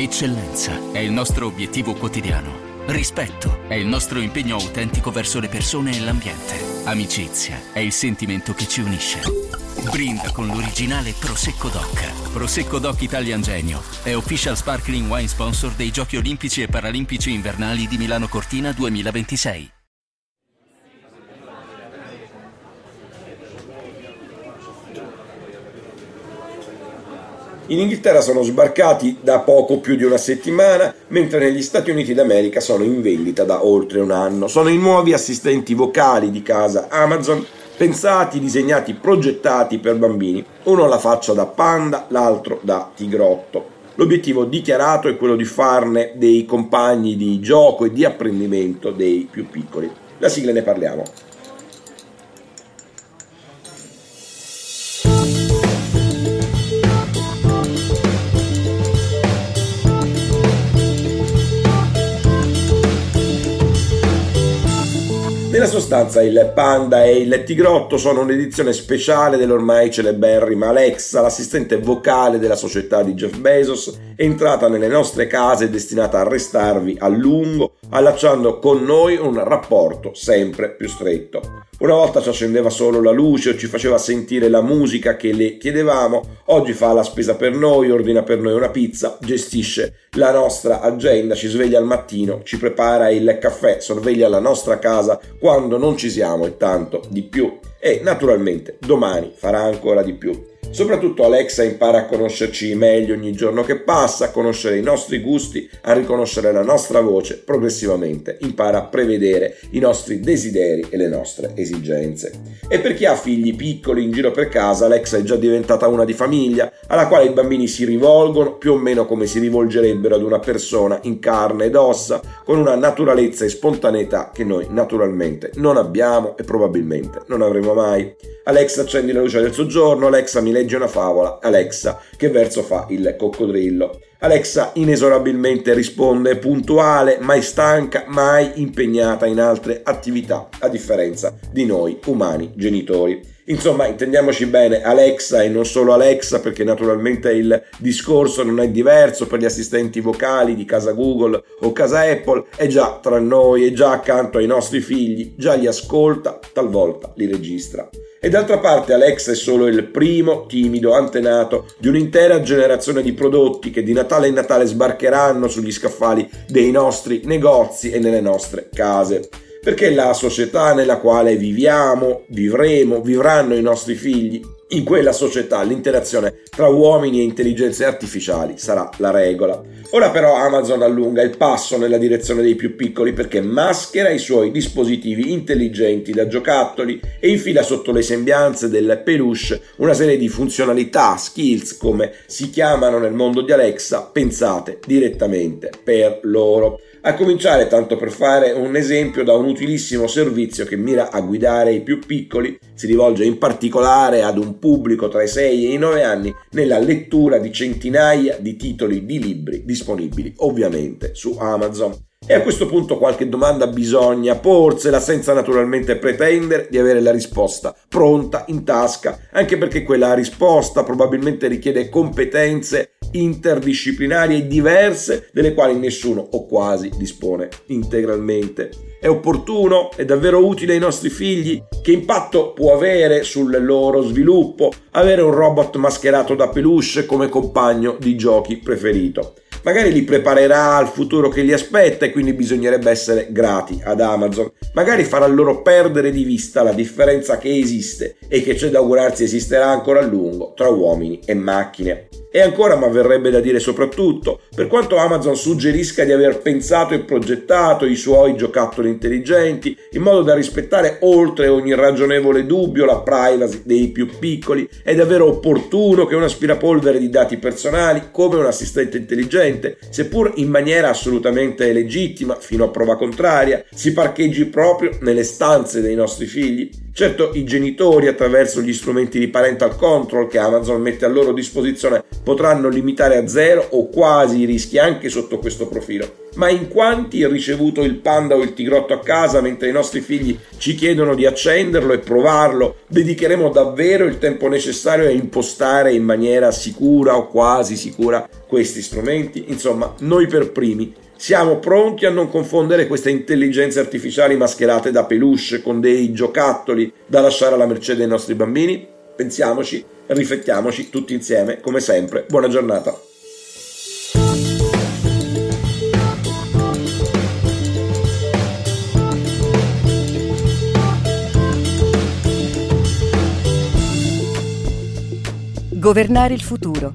Eccellenza è il nostro obiettivo quotidiano. Rispetto è il nostro impegno autentico verso le persone e l'ambiente. Amicizia è il sentimento che ci unisce. Brinda con l'originale Prosecco Doc. Prosecco Doc Italian Genio è official sparkling wine sponsor dei Giochi Olimpici e Paralimpici Invernali di Milano Cortina 2026. In Inghilterra sono sbarcati da poco più di una settimana, mentre negli Stati Uniti d'America sono in vendita da oltre un anno. Sono i nuovi assistenti vocali di casa Amazon, pensati, disegnati, progettati per bambini. Uno ha la faccia da panda, l'altro da tigrotto. L'obiettivo dichiarato è quello di farne dei compagni di gioco e di apprendimento dei più piccoli. La sigla ne parliamo. Nella sostanza il Panda e il Tigrotto sono un'edizione speciale dell'ormai celeberrima Alexa, l'assistente vocale della società di Jeff Bezos, entrata nelle nostre case e destinata a restarvi a lungo, allacciando con noi un rapporto sempre più stretto. Una volta ci accendeva solo la luce o ci faceva sentire la musica che le chiedevamo, oggi fa la spesa per noi, ordina per noi una pizza, gestisce la nostra agenda, ci sveglia al mattino, ci prepara il caffè, sorveglia la nostra casa quando non ci siamo e tanto di più. E naturalmente domani farà ancora di più. Soprattutto Alexa impara a conoscerci meglio ogni giorno che passa, a conoscere i nostri gusti, a riconoscere la nostra voce, progressivamente impara a prevedere i nostri desideri e le nostre esigenze. E per chi ha figli piccoli in giro per casa, Alexa è già diventata una di famiglia, alla quale i bambini si rivolgono più o meno come si rivolgerebbero ad una persona in carne ed ossa, con una naturalezza e spontaneità che noi naturalmente non abbiamo e probabilmente non avremo mai. Alexa accendi la luce del soggiorno, Alexa mi legge una favola, Alexa che verso fa il coccodrillo. Alexa inesorabilmente risponde puntuale, mai stanca, mai impegnata in altre attività, a differenza di noi umani genitori. Insomma, intendiamoci bene, Alexa e non solo Alexa, perché naturalmente il discorso non è diverso per gli assistenti vocali di casa Google o casa Apple, è già tra noi, è già accanto ai nostri figli, già li ascolta, talvolta li registra. E d'altra parte Alexa è solo il primo timido antenato di un'intera generazione di prodotti che di Natale in Natale sbarcheranno sugli scaffali dei nostri negozi e nelle nostre case perché la società nella quale viviamo, vivremo, vivranno i nostri figli, in quella società l'interazione tra uomini e intelligenze artificiali sarà la regola. Ora però Amazon allunga il passo nella direzione dei più piccoli perché maschera i suoi dispositivi intelligenti da giocattoli e infila sotto le sembianze del peluche una serie di funzionalità, skills come si chiamano nel mondo di Alexa, pensate direttamente per loro. A cominciare, tanto per fare un esempio, da un utilissimo servizio che mira a guidare i più piccoli, si rivolge in particolare ad un pubblico tra i 6 e i 9 anni nella lettura di centinaia di titoli di libri disponibili ovviamente su Amazon. E a questo punto qualche domanda bisogna porsela senza naturalmente pretendere di avere la risposta pronta in tasca, anche perché quella risposta probabilmente richiede competenze interdisciplinari diverse delle quali nessuno o quasi dispone integralmente. È opportuno? È davvero utile ai nostri figli? Che impatto può avere sul loro sviluppo avere un robot mascherato da peluche come compagno di giochi preferito? magari li preparerà al futuro che li aspetta e quindi bisognerebbe essere grati ad Amazon. Magari farà loro perdere di vista la differenza che esiste e che c'è da augurarsi esisterà ancora a lungo tra uomini e macchine. E ancora, ma verrebbe da dire soprattutto, per quanto Amazon suggerisca di aver pensato e progettato i suoi giocattoli intelligenti in modo da rispettare oltre ogni ragionevole dubbio la privacy dei più piccoli, è davvero opportuno che un aspirapolvere di dati personali, come un assistente intelligente, seppur in maniera assolutamente legittima fino a prova contraria, si parcheggi proprio nelle stanze dei nostri figli? Certo, i genitori, attraverso gli strumenti di parental control che Amazon mette a loro disposizione, potranno limitare a zero o quasi i rischi anche sotto questo profilo. Ma in quanti ha ricevuto il panda o il tigrotto a casa mentre i nostri figli ci chiedono di accenderlo e provarlo? Dedicheremo davvero il tempo necessario a impostare in maniera sicura o quasi sicura questi strumenti? Insomma, noi per primi siamo pronti a non confondere queste intelligenze artificiali mascherate da peluche con dei giocattoli da lasciare alla mercé dei nostri bambini? Pensiamoci, riflettiamoci tutti insieme, come sempre. Buona giornata. Governare il futuro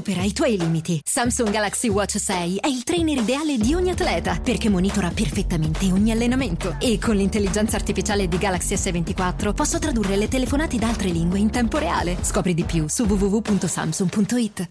Supera i tuoi limiti. Samsung Galaxy Watch 6 è il trainer ideale di ogni atleta perché monitora perfettamente ogni allenamento. E con l'intelligenza artificiale di Galaxy S24 posso tradurre le telefonate da altre lingue in tempo reale. Scopri di più su www.samsung.it.